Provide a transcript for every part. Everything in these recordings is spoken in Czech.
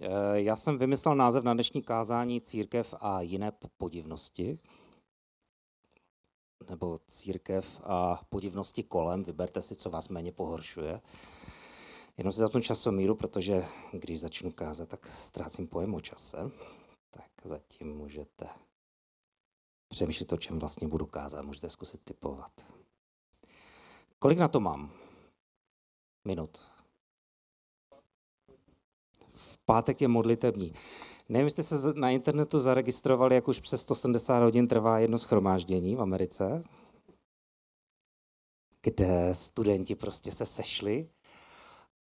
Eh, já jsem vymyslel název na dnešní kázání Církev a jiné podivnosti. Nebo církev a podivnosti kolem. Vyberte si, co vás méně pohoršuje. Jenom si zapnu časomíru, protože když začnu kázat, tak ztrácím pojem o čase. Tak zatím můžete přemýšlet o čem vlastně budu kázat. Můžete zkusit typovat. Kolik na to mám? Minut pátek je modlitební. Nevím, jste se na internetu zaregistrovali, jak už přes 170 hodin trvá jedno schromáždění v Americe, kde studenti prostě se sešli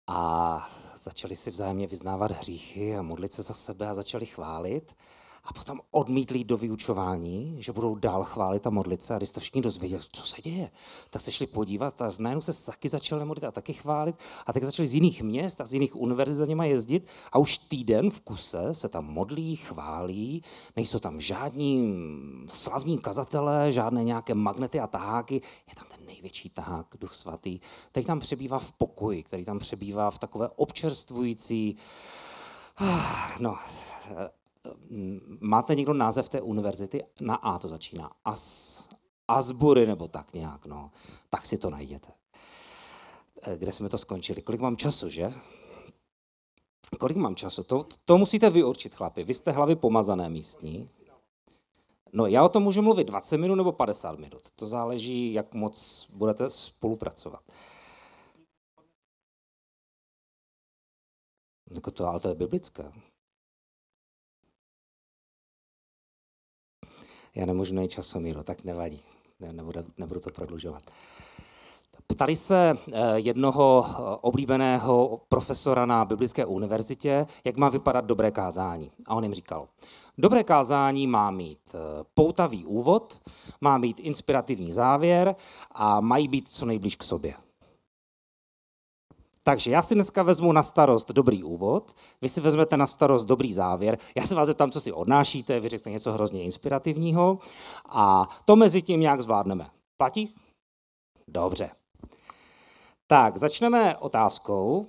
a začali si vzájemně vyznávat hříchy a modlit se za sebe a začali chválit a potom odmítli do vyučování, že budou dál chválit a modlit se. A když to všichni dozvěděli, co se děje, tak se šli podívat a najednou se taky začali modlit a taky chválit. A tak začali z jiných měst a z jiných univerzit za něma jezdit a už týden v kuse se tam modlí, chválí, nejsou tam žádní slavní kazatelé, žádné nějaké magnety a taháky, je tam ten největší tahák, Duch Svatý, který tam přebývá v pokoji, který tam přebývá v takové občerstvující, ah, no, máte někdo název té univerzity? Na A to začíná. As, Asbury nebo tak nějak, no. Tak si to najděte. Eh, kde jsme to skončili? Kolik mám času, že? Kolik mám času? To, to musíte vyurčit, chlapi. Vy jste hlavy pomazané místní. No, já o tom můžu mluvit 20 minut nebo 50 minut. To záleží, jak moc budete spolupracovat. Jako to, ale to je biblické. Já nemůžu najít časomíru, tak nevadí, ne, nebudu, nebudu to prodlužovat. Ptali se eh, jednoho eh, oblíbeného profesora na Biblické univerzitě, jak má vypadat dobré kázání. A on jim říkal, dobré kázání má mít eh, poutavý úvod, má mít inspirativní závěr a mají být co nejblíž k sobě. Takže já si dneska vezmu na starost dobrý úvod, vy si vezmete na starost dobrý závěr, já se vás zeptám, co si odnášíte, vy řeknete něco hrozně inspirativního a to mezi tím nějak zvládneme. Platí? Dobře. Tak, začneme otázkou.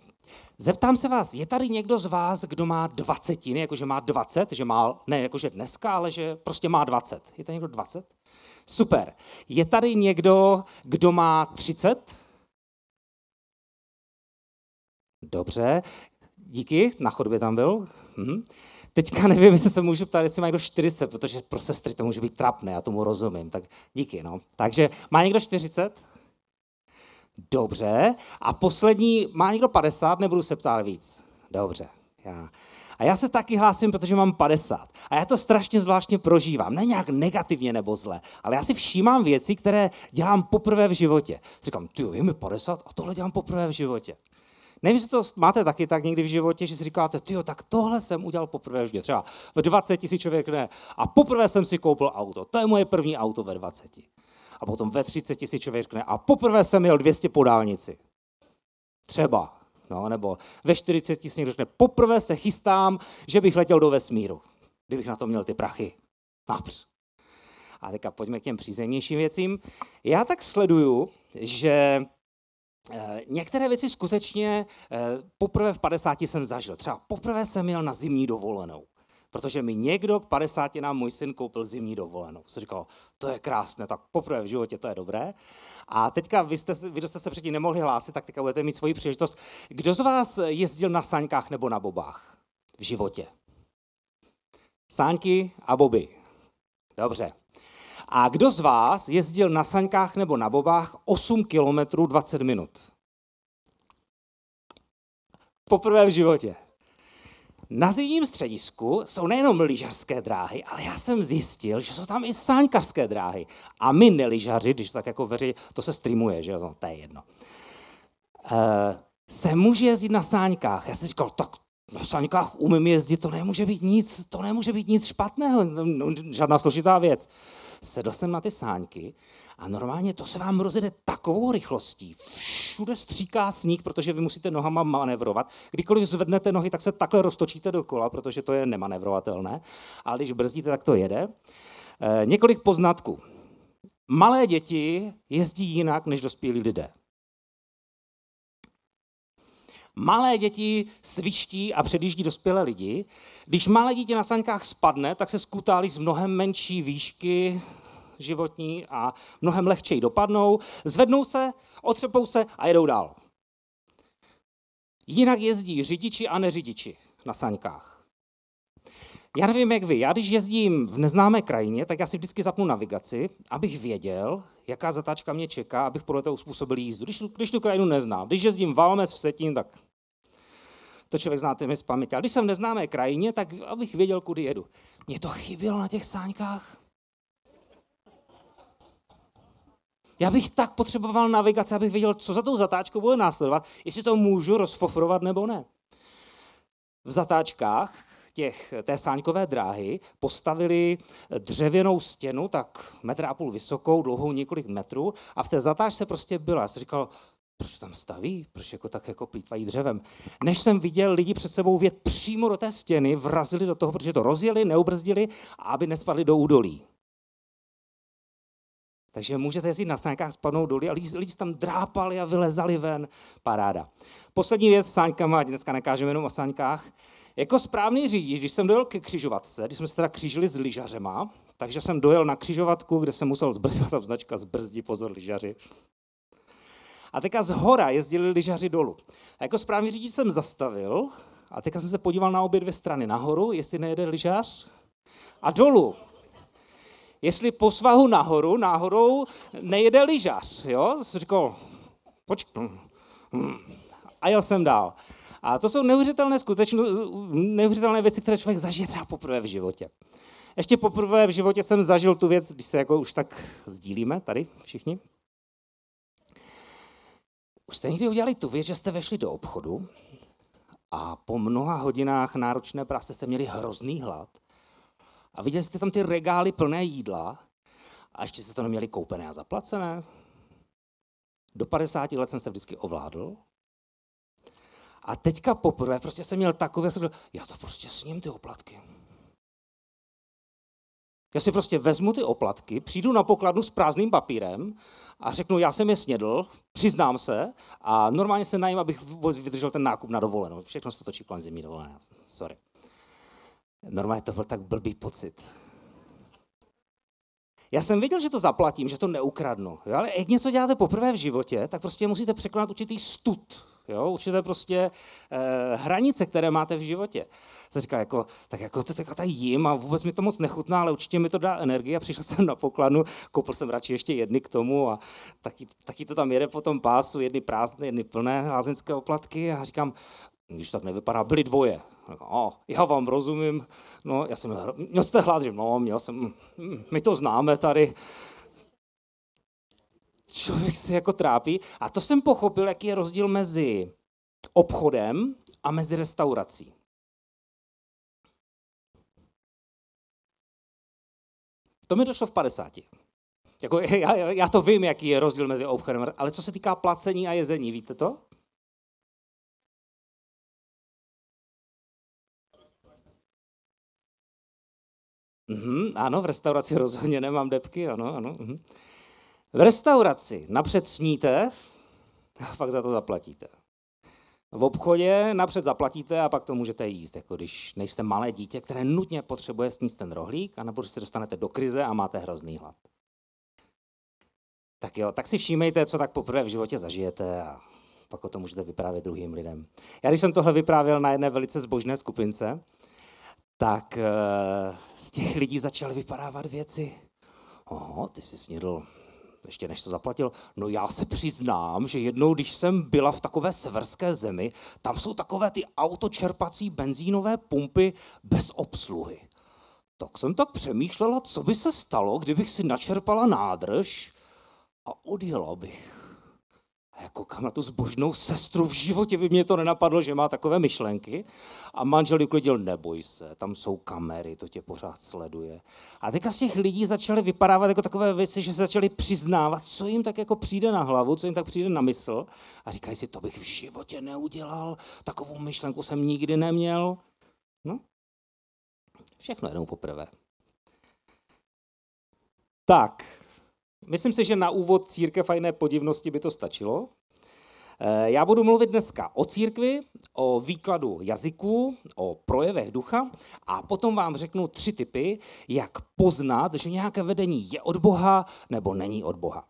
Zeptám se vás, je tady někdo z vás, kdo má dvacetiny, jakože má 20, že má, ne jakože dneska, ale že prostě má 20. Je tady někdo 20? Super. Je tady někdo, kdo má 30? Dobře, díky, na chodbě tam byl. Mhm. Teďka nevím, jestli se můžu ptát, jestli má někdo 40, protože pro sestry to může být trapné, já tomu rozumím. Tak díky, no. Takže má někdo 40? Dobře. A poslední, má někdo 50? Nebudu se ptát víc. Dobře. Já. A já se taky hlásím, protože mám 50. A já to strašně zvláštně prožívám. Ne nějak negativně nebo zle, ale já si všímám věci, které dělám poprvé v životě. Říkám, ty je mi 50 a tohle dělám poprvé v životě. Nevím, jestli to máte taky tak někdy v životě, že si říkáte, ty tak tohle jsem udělal poprvé vždy. Třeba v 20 tisíc člověk ne. A poprvé jsem si koupil auto. To je moje první auto ve 20. A potom ve 30 tisíc člověk řekne, a poprvé jsem měl 200 po dálnici. Třeba. No, nebo ve 40 tisíc řekne, poprvé se chystám, že bych letěl do vesmíru. Kdybych na to měl ty prachy. Např. A teďka pojďme k těm přízemnějším věcím. Já tak sleduju, že některé věci skutečně eh, poprvé v 50 jsem zažil. Třeba poprvé jsem měl na zimní dovolenou, protože mi někdo k 50 nám můj syn koupil zimní dovolenou. Jsem říkal, to je krásné, tak poprvé v životě to je dobré. A teďka vy, jste, vy jste se předtím nemohli hlásit, tak teďka budete mít svoji příležitost. Kdo z vás jezdil na sáňkách nebo na bobách v životě? Sáňky a boby. Dobře. A kdo z vás jezdil na saňkách nebo na bobách 8 kilometrů 20 minut? Poprvé v životě. Na zimním středisku jsou nejenom lyžařské dráhy, ale já jsem zjistil, že jsou tam i sáňkařské dráhy. A my neližaři, když tak jako veři, to se streamuje, že no, to je jedno. E, se může jezdit na sáňkách. Já jsem říkal, tak na sáňkách umím jezdit, to nemůže být nic, to nemůže být nic špatného, no, žádná složitá věc sedl jsem na ty sáňky a normálně to se vám rozjede takovou rychlostí. Všude stříká sníh, protože vy musíte nohama manevrovat. Kdykoliv zvednete nohy, tak se takhle roztočíte dokola, protože to je nemanevrovatelné. Ale když brzdíte, tak to jede. E, několik poznatků. Malé děti jezdí jinak než dospělí lidé. Malé děti sviští a předjíždí dospělé lidi. Když malé dítě na saňkách spadne, tak se skutálí z mnohem menší výšky životní a mnohem lehčeji dopadnou, zvednou se, otřepou se a jedou dál. Jinak jezdí řidiči a neřidiči na saňkách. Já nevím, jak vy. Já když jezdím v neznámé krajině, tak já si vždycky zapnu navigaci, abych věděl, jaká zatáčka mě čeká, abych podle toho uspůsobil jízdu. Když, když tu krajinu neznám, když jezdím Valmes v Setín, tak to člověk znáte mi z paměti. A když jsem v neznámé krajině, tak abych věděl, kudy jedu. Mně to chybělo na těch sáňkách. Já bych tak potřeboval navigaci, abych věděl, co za tou zatáčkou bude následovat, jestli to můžu rozfofrovat nebo ne. V zatáčkách těch, té sáňkové dráhy postavili dřevěnou stěnu, tak metr a půl vysokou, dlouhou několik metrů a v té zatáčce prostě byla. Já jsem říkal, proč tam staví? Proč jako tak jako plítvají dřevem? Než jsem viděl lidi před sebou vět přímo do té stěny, vrazili do toho, protože to rozjeli, neubrzdili, aby nespadli do údolí. Takže můžete jezdit na sáňkách, spadnout dolů a lidi, lidi tam drápali a vylezali ven. Paráda. Poslední věc s sáňkama, dneska nekážeme jenom o sáňkách. Jako správný řidič, když jsem dojel ke křižovatce, když jsme se teda křížili s lyžařema, takže jsem dojel na křižovatku, kde jsem musel zbrzdit, tam značka zbrzdí, pozor, lyžaři. A teďka z hora jezdili lyžaři dolů. A jako správný řidič jsem zastavil a teďka jsem se podíval na obě dvě strany. Nahoru, jestli nejede lyžař, a dolů. Jestli po svahu nahoru, náhodou nejede lyžař. Jo? Jsem říkal, počkej. A jel jsem dál. A to jsou neuvěřitelné, skutečno, neuvěřitelné věci, které člověk zažije třeba poprvé v životě. Ještě poprvé v životě jsem zažil tu věc, když se jako už tak sdílíme tady všichni. Už jste někdy udělali tu věc, že jste vešli do obchodu a po mnoha hodinách náročné práce jste měli hrozný hlad a viděli jste tam ty regály plné jídla a ještě jste to neměli koupené a zaplacené. Do 50 let jsem se vždycky ovládl a teďka poprvé prostě jsem měl takové, já to prostě sním ty oplatky. Já si prostě vezmu ty oplatky, přijdu na pokladnu s prázdným papírem a řeknu, já jsem je snědl, přiznám se a normálně se najím, abych vydržel ten nákup na dovolenou. Všechno se to točí kolem zimní dovolené, sorry. Normálně to byl tak blbý pocit. Já jsem věděl, že to zaplatím, že to neukradnu, jo? ale jak něco děláte poprvé v životě, tak prostě musíte překonat určitý stud Jo? Určité prostě eh, hranice, které máte v životě. Se říká, jako, tak jako to tak tady jím a vůbec mi to moc nechutná, ale určitě mi to dá energii a přišel jsem na pokladnu, koupil jsem radši ještě jedny k tomu a taky, taky to tam jede po tom pásu, jedny prázdné, jedny plné lázeňské oplatky a říkám, když tak nevypadá, byly dvoje. O, já vám rozumím, no, já jsem, měl jste hlad, že no, měl jsem, hm, my to známe tady, člověk se jako trápí. A to jsem pochopil, jaký je rozdíl mezi obchodem a mezi restaurací. To mi došlo v 50. Jako, já, já to vím, jaký je rozdíl mezi obchodem, ale co se týká placení a jezení, víte to? Mhm, ano, v restauraci rozhodně nemám depky, ano, ano. Mhm. V restauraci napřed sníte a pak za to zaplatíte. V obchodě napřed zaplatíte a pak to můžete jíst, jako když nejste malé dítě, které nutně potřebuje sníst ten rohlík a nebo se dostanete do krize a máte hrozný hlad. Tak jo, tak si všímejte, co tak poprvé v životě zažijete a pak o tom můžete vyprávět druhým lidem. Já když jsem tohle vyprávěl na jedné velice zbožné skupince, tak eh, z těch lidí začaly vypadávat věci. Oho, ty jsi snědl ještě než to zaplatil, no já se přiznám, že jednou, když jsem byla v takové severské zemi, tam jsou takové ty autočerpací benzínové pumpy bez obsluhy. Tak jsem tak přemýšlela, co by se stalo, kdybych si načerpala nádrž a odjela bych. A jako kam na tu zbožnou sestru v životě by mě to nenapadlo, že má takové myšlenky. A manžel uklidil, neboj se, tam jsou kamery, to tě pořád sleduje. A teďka z těch lidí začaly vypadávat jako takové věci, že se začaly přiznávat, co jim tak jako přijde na hlavu, co jim tak přijde na mysl. A říkají si, to bych v životě neudělal, takovou myšlenku jsem nikdy neměl. No, všechno jednou poprvé. Tak, Myslím si, že na úvod církev a jiné podivnosti by to stačilo. Eh, já budu mluvit dneska o církvi, o výkladu jazyků, o projevech ducha a potom vám řeknu tři typy, jak poznat, že nějaké vedení je od Boha nebo není od Boha.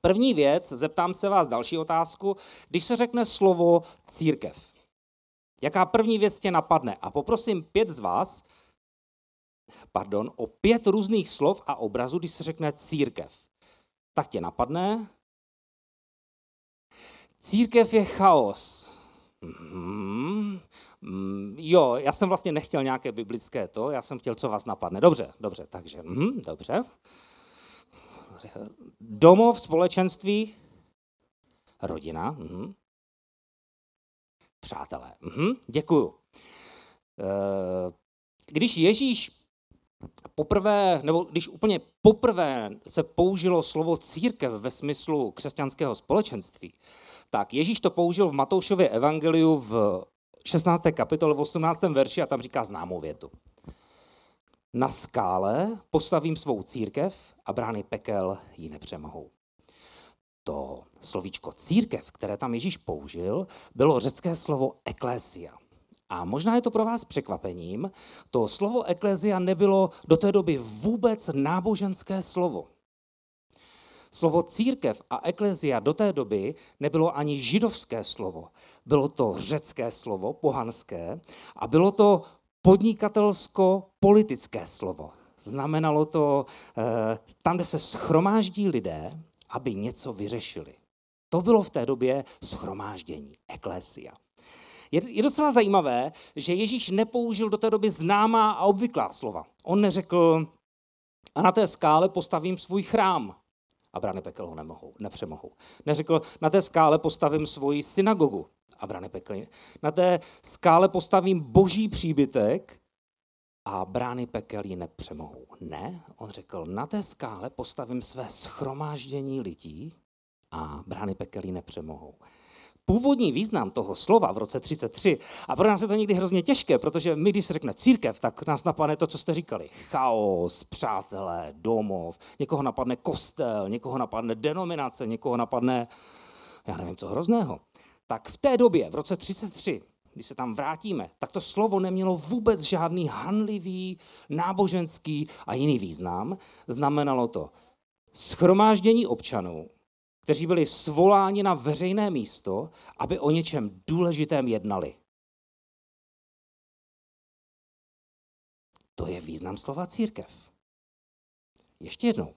První věc, zeptám se vás další otázku, když se řekne slovo církev. Jaká první věc tě napadne? A poprosím pět z vás, pardon, o pět různých slov a obrazů, když se řekne církev. Tak tě napadne? Církev je chaos. Hmm, jo, já jsem vlastně nechtěl nějaké biblické to, já jsem chtěl, co vás napadne. Dobře, dobře, takže, hmm, dobře. Domov, společenství, rodina, hmm. přátelé. Hmm, děkuju. Eh, když Ježíš poprvé, nebo když úplně poprvé se použilo slovo církev ve smyslu křesťanského společenství, tak Ježíš to použil v Matoušově evangeliu v 16. kapitole v 18. verši a tam říká známou větu. Na skále postavím svou církev a brány pekel ji nepřemohou. To slovíčko církev, které tam Ježíš použil, bylo řecké slovo eklésia. A možná je to pro vás překvapením, to slovo eklésia nebylo do té doby vůbec náboženské slovo. Slovo církev a eklezia do té doby nebylo ani židovské slovo. Bylo to řecké slovo, pohanské, a bylo to podnikatelsko-politické slovo. Znamenalo to eh, tam, kde se schromáždí lidé, aby něco vyřešili. To bylo v té době schromáždění, eklesia. Je, je docela zajímavé, že Ježíš nepoužil do té doby známá a obvyklá slova. On neřekl, a na té skále postavím svůj chrám a brány pekel ho nemohou, nepřemohou. Neřekl, na té skále postavím svoji synagogu a brány pekel. Na té skále postavím boží příbytek a brány pekel ji nepřemohou. Ne, on řekl, na té skále postavím své schromáždění lidí a brány pekel ji nepřemohou původní význam toho slova v roce 33, a pro nás je to někdy hrozně těžké, protože my, když se řekne církev, tak nás napadne to, co jste říkali. Chaos, přátelé, domov, někoho napadne kostel, někoho napadne denominace, někoho napadne, já nevím, co hrozného. Tak v té době, v roce 33, když se tam vrátíme, tak to slovo nemělo vůbec žádný hanlivý, náboženský a jiný význam. Znamenalo to schromáždění občanů, kteří byli svoláni na veřejné místo, aby o něčem důležitém jednali. To je význam slova církev. Ještě jednou.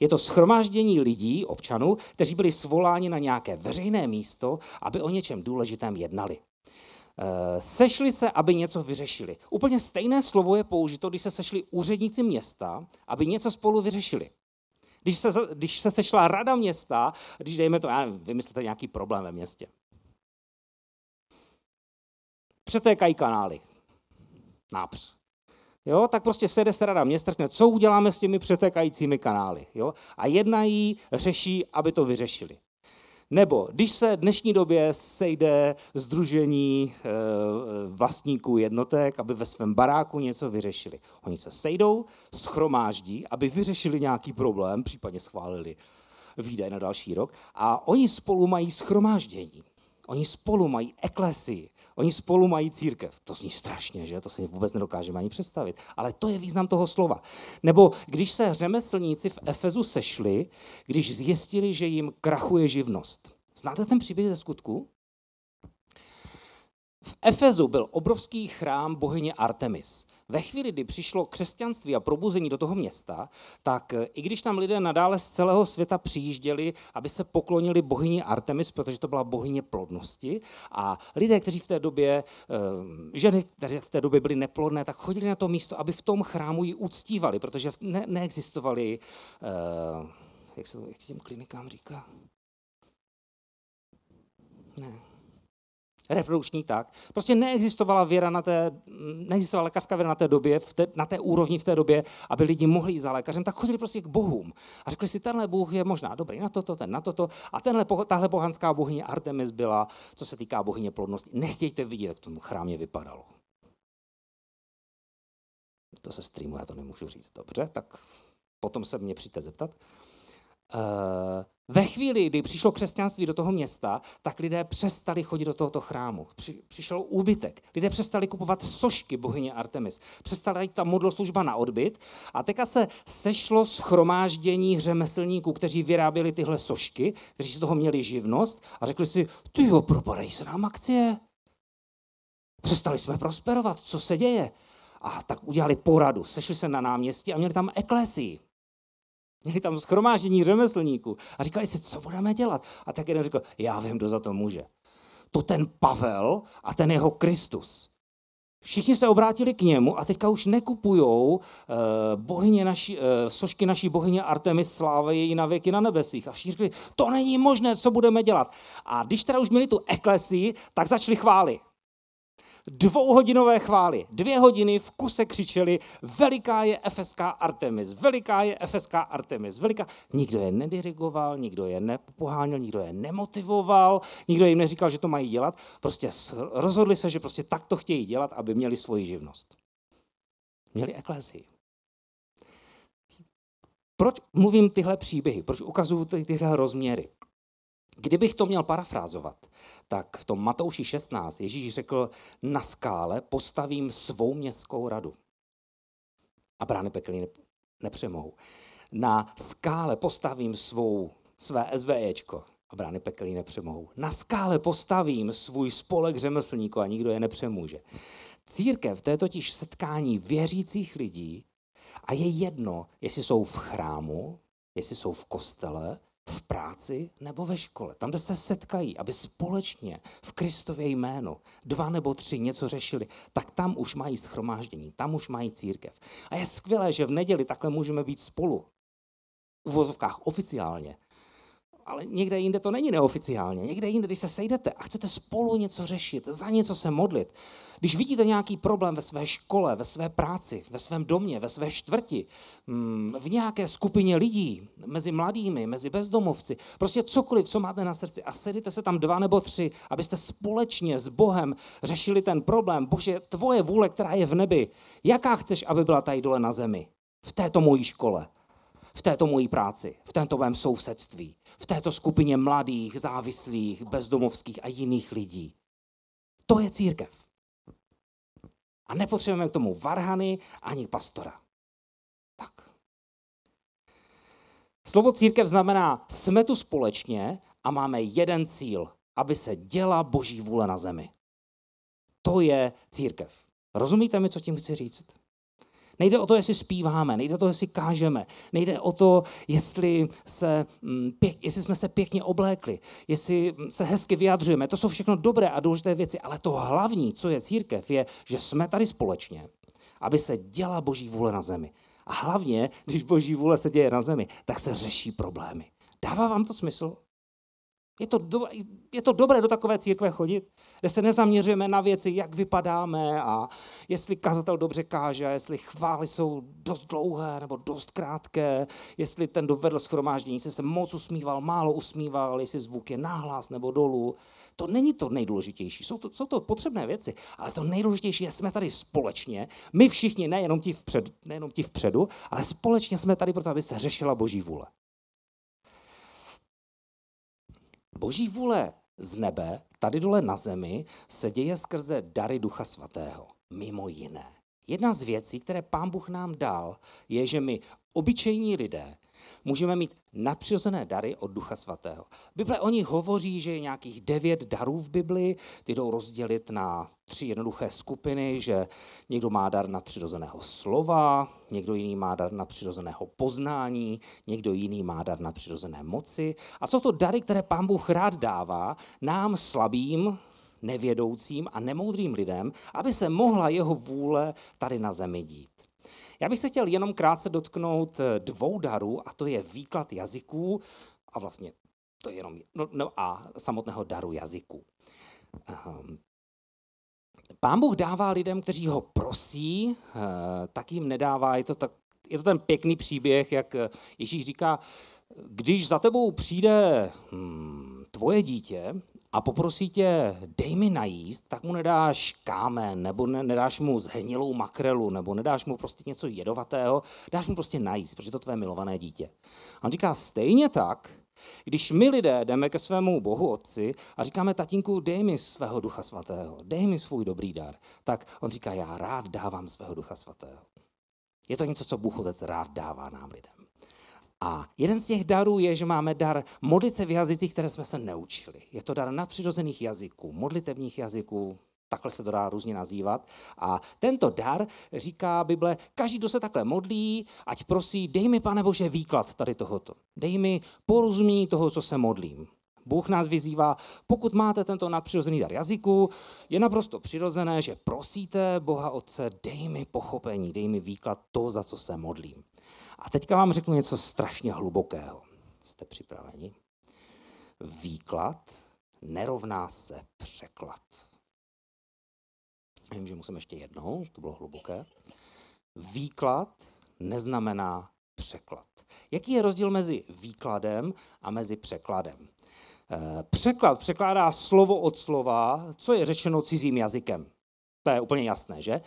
Je to schromáždění lidí, občanů, kteří byli svoláni na nějaké veřejné místo, aby o něčem důležitém jednali. Eh, sešli se, aby něco vyřešili. Úplně stejné slovo je použito, když se sešli úředníci města, aby něco spolu vyřešili. Když se, když se sešla rada města, když dejme to, já nevím, vymyslete nějaký problém ve městě. Přetékají kanály. Nápř. Jo, tak prostě sede se rada města, řekne, co uděláme s těmi přetékajícími kanály. Jo? A jednají, řeší, aby to vyřešili. Nebo když se v dnešní době sejde združení eh, vlastníků jednotek, aby ve svém baráku něco vyřešili. Oni se sejdou, schromáždí, aby vyřešili nějaký problém, případně schválili výdaje na další rok. A oni spolu mají schromáždění. Oni spolu mají eklesii. Oni spolu mají církev. To zní strašně, že? To si vůbec nedokážeme ani představit. Ale to je význam toho slova. Nebo když se řemeslníci v Efezu sešli, když zjistili, že jim krachuje živnost. Znáte ten příběh ze skutku? V Efezu byl obrovský chrám bohyně Artemis. Ve chvíli, kdy přišlo křesťanství a probuzení do toho města, tak eh, i když tam lidé nadále z celého světa přijížděli, aby se poklonili bohyni Artemis, protože to byla bohyně plodnosti, a lidé, kteří v té době, eh, ženy, které v té době byly neplodné, tak chodili na to místo, aby v tom chrámu ji uctívali, protože ne, neexistovaly, eh, jak se, jak se klinikám říká? Ne reprodukční tak. Prostě neexistovala věra na té, neexistovala lékařská věra na té době, v té, na té úrovni v té době, aby lidi mohli jít za lékařem, tak chodili prostě k bohům. A řekli si, tenhle bůh je možná dobrý na toto, ten na toto. A tenhle, tahle bohanská bohyně Artemis byla, co se týká bohyně plodnosti. Nechtějte vidět, jak to chrámě vypadalo. To se streamuje, já to nemůžu říct. Dobře, tak potom se mě přijďte zeptat. Ve chvíli, kdy přišlo křesťanství do toho města, tak lidé přestali chodit do tohoto chrámu. Při, přišel úbytek. Lidé přestali kupovat sošky bohyně Artemis. Přestala jít ta modloslužba na odbyt a teďka se sešlo schromáždění řemeslníků, kteří vyráběli tyhle sošky, kteří z toho měli živnost a řekli si, ty jo, propadají se nám akcie. Přestali jsme prosperovat, co se děje? A tak udělali poradu, sešli se na náměstí a měli tam eklesii. Měli tam schromáždění řemeslníků a říkali si, co budeme dělat. A tak jeden řekl, já vím, kdo za to může. To ten Pavel a ten jeho Kristus. Všichni se obrátili k němu a teďka už nekupujou uh, bohyně naší, uh, sošky naší bohyně Artemis slávy její na věky na nebesích. A všichni řekli, to není možné, co budeme dělat. A když teda už měli tu eklesii, tak začali chválit dvouhodinové chvály. Dvě hodiny v kuse křičeli, veliká je FSK Artemis, veliká je FSK Artemis, veliká. Nikdo je nedirigoval, nikdo je nepoháněl, nikdo je nemotivoval, nikdo jim neříkal, že to mají dělat. Prostě rozhodli se, že prostě tak to chtějí dělat, aby měli svoji živnost. Měli eklezii. Proč mluvím tyhle příběhy? Proč ukazuju ty, tyhle rozměry? Kdybych to měl parafrázovat, tak v tom Matouši 16 Ježíš řekl, na skále postavím svou městskou radu. A brány pekelí nepřemohou. Na skále postavím svou, své SVEčko a brány pekelí nepřemohou. Na skále postavím svůj spolek řemeslníků a nikdo je nepřemůže. Církev, to je totiž setkání věřících lidí a je jedno, jestli jsou v chrámu, jestli jsou v kostele, v práci nebo ve škole, tam, kde se setkají, aby společně v Kristově jménu dva nebo tři něco řešili, tak tam už mají schromáždění, tam už mají církev. A je skvělé, že v neděli takhle můžeme být spolu. V vozovkách oficiálně, ale někde jinde to není neoficiálně. Někde jinde, když se sejdete a chcete spolu něco řešit, za něco se modlit, když vidíte nějaký problém ve své škole, ve své práci, ve svém domě, ve své čtvrti, mm, v nějaké skupině lidí, mezi mladými, mezi bezdomovci, prostě cokoliv, co máte na srdci a sedíte se tam dva nebo tři, abyste společně s Bohem řešili ten problém. Bože, tvoje vůle, která je v nebi, jaká chceš, aby byla tady dole na zemi? V této mojí škole v této mojí práci, v tomto mém sousedství, v této skupině mladých, závislých, bezdomovských a jiných lidí. To je církev. A nepotřebujeme k tomu varhany ani pastora. Tak. Slovo církev znamená, jsme tu společně a máme jeden cíl, aby se děla boží vůle na zemi. To je církev. Rozumíte mi, co tím chci říct? Nejde o to, jestli zpíváme, nejde o to, jestli kážeme, nejde o to, jestli, se, mm, pěk, jestli jsme se pěkně oblékli, jestli se hezky vyjadřujeme. To jsou všechno dobré a důležité věci, ale to hlavní, co je církev, je, že jsme tady společně, aby se děla boží vůle na zemi. A hlavně, když boží vůle se děje na zemi, tak se řeší problémy. Dává vám to smysl? Je to, do, je to dobré do takové církve chodit, kde se nezaměřujeme na věci, jak vypadáme a jestli kazatel dobře káže, jestli chvály jsou dost dlouhé nebo dost krátké, jestli ten dovedl schromáždění, jestli se moc usmíval, málo usmíval, jestli zvuk je náhlas nebo dolů. To není to nejdůležitější. Jsou to, jsou to potřebné věci, ale to nejdůležitější je, jsme tady společně, my všichni, nejenom ti, vpřed, nejenom ti vpředu, ale společně jsme tady proto, aby se řešila boží vůle. Boží vůle z nebe, tady dole na zemi, se děje skrze dary Ducha Svatého. Mimo jiné. Jedna z věcí, které Pán Bůh nám dal, je, že my, obyčejní lidé, můžeme mít nadpřirozené dary od Ducha Svatého. Bible o nich hovoří, že je nějakých devět darů v Bibli, ty jdou rozdělit na tři jednoduché skupiny, že někdo má dar nadpřirozeného slova, někdo jiný má dar nadpřirozeného poznání, někdo jiný má dar nadpřirozené moci. A jsou to dary, které Pán Bůh rád dává nám slabým, nevědoucím a nemoudrým lidem, aby se mohla jeho vůle tady na zemi dít. Já bych se chtěl jenom krátce dotknout eh, dvou darů, a to je výklad jazyků a vlastně to je jenom no, no a samotného daru jazyků. Um, Pán Bůh dává lidem, kteří ho prosí, uh, tak jim nedává. Je to, tak, je to ten pěkný příběh, jak eh, Ježíš říká, když za tebou přijde hmm, tvoje dítě a poprosí tě, dej mi najíst, tak mu nedáš kámen, nebo ne, nedáš mu zhenilou makrelu, nebo nedáš mu prostě něco jedovatého, dáš mu prostě najíst, protože to tvé milované dítě. A on říká, stejně tak, když my lidé jdeme ke svému Bohu Otci a říkáme, tatínku, dej mi svého ducha svatého, dej mi svůj dobrý dar, tak on říká, já rád dávám svého ducha svatého. Je to něco, co Bůh Otec rád dává nám lidem. A jeden z těch darů je, že máme dar modlit se v jazycích, které jsme se neučili. Je to dar nadpřirozených jazyků, modlitevních jazyků, takhle se to dá různě nazývat. A tento dar, říká Bible, každý, kdo se takhle modlí, ať prosí, dej mi, pane Bože, výklad tady tohoto. Dej mi porozumění toho, co se modlím. Bůh nás vyzývá, pokud máte tento nadpřirozený dar jazyku, je naprosto přirozené, že prosíte Boha Otce, dej mi pochopení, dej mi výklad to, za co se modlím. A teďka vám řeknu něco strašně hlubokého. Jste připraveni? Výklad nerovná se překlad. Vím, že musím ještě jednou, to bylo hluboké. Výklad neznamená překlad. Jaký je rozdíl mezi výkladem a mezi překladem? Eh, překlad překládá slovo od slova, co je řečeno cizím jazykem. To je úplně jasné, že?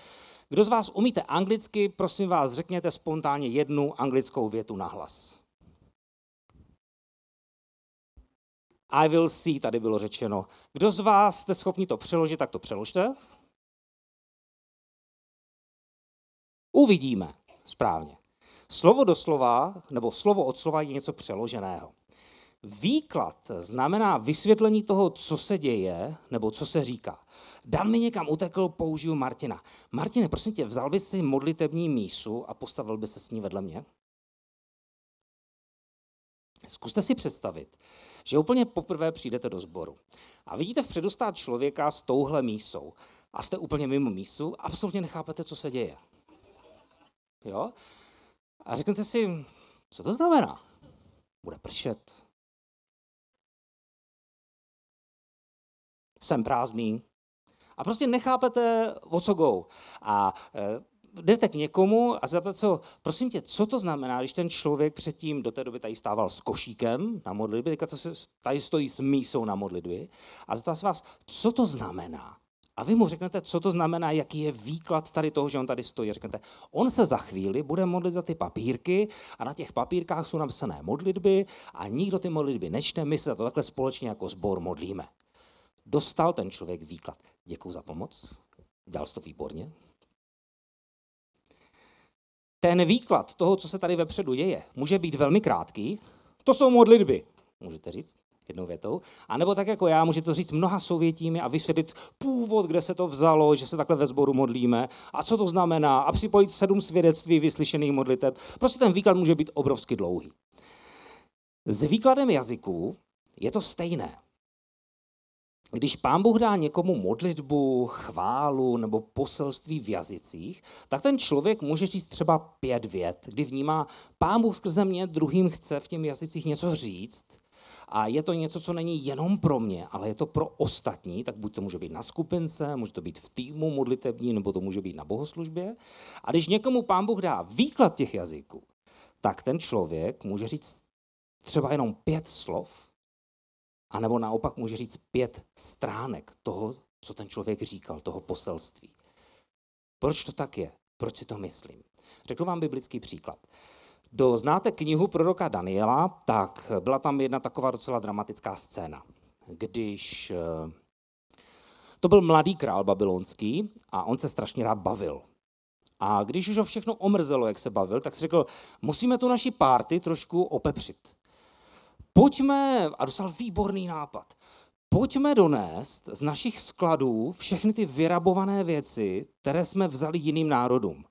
Kdo z vás umíte anglicky, prosím vás, řekněte spontánně jednu anglickou větu na hlas. I will see, tady bylo řečeno. Kdo z vás jste schopni to přeložit, tak to přeložte. Uvidíme. Správně. Slovo do slova, nebo slovo od slova je něco přeloženého. Výklad znamená vysvětlení toho, co se děje, nebo co se říká. Dan mi někam utekl, použiju Martina. Martine, prosím tě, vzal by si modlitební mísu a postavil by se s ní vedle mě? Zkuste si představit, že úplně poprvé přijdete do sboru a vidíte vpředu stát člověka s touhle mísou a jste úplně mimo mísu, absolutně nechápete, co se děje. Jo? A řeknete si, co to znamená? Bude pršet. Jsem prázdný. A prostě nechápete, o co go. A e, jdete k někomu a zeptáte se prosím tě, co to znamená, když ten člověk předtím do té doby tady stával s košíkem na modlitbě, teďka co se, tady stojí s mísou na modlitbě a zeptá se vás, co to znamená? A vy mu řeknete, co to znamená, jaký je výklad tady toho, že on tady stojí. Řeknete, on se za chvíli bude modlit za ty papírky a na těch papírkách jsou napsané modlitby a nikdo ty modlitby nečte, my se za to takhle společně jako sbor modlíme. Dostal ten člověk výklad. Děkuji za pomoc, dělal to výborně. Ten výklad toho, co se tady vepředu děje, může být velmi krátký. To jsou modlitby, můžete říct jednou větou. A nebo tak jako já, můžete to říct mnoha souvětími a vysvětlit původ, kde se to vzalo, že se takhle ve sboru modlíme a co to znamená a připojit sedm svědectví vyslyšených modliteb. Prostě ten výklad může být obrovsky dlouhý. S výkladem jazyků je to stejné. Když pán Bůh dá někomu modlitbu, chválu nebo poselství v jazycích, tak ten člověk může říct třeba pět vět, kdy vnímá, pán Bůh skrze mě druhým chce v těm jazycích něco říct a je to něco, co není jenom pro mě, ale je to pro ostatní, tak buď to může být na skupince, může to být v týmu modlitební, nebo to může být na bohoslužbě. A když někomu pán Bůh dá výklad těch jazyků, tak ten člověk může říct třeba jenom pět slov, a nebo naopak může říct pět stránek toho, co ten člověk říkal, toho poselství. Proč to tak je? Proč si to myslím? Řeknu vám biblický příklad. Kdo znáte knihu proroka Daniela, tak byla tam jedna taková docela dramatická scéna, když eh, to byl mladý král babylonský a on se strašně rád bavil. A když už ho všechno omrzelo, jak se bavil, tak si řekl, musíme tu naši párty trošku opepřit pojďme, a dostal výborný nápad, pojďme donést z našich skladů všechny ty vyrabované věci, které jsme vzali jiným národům.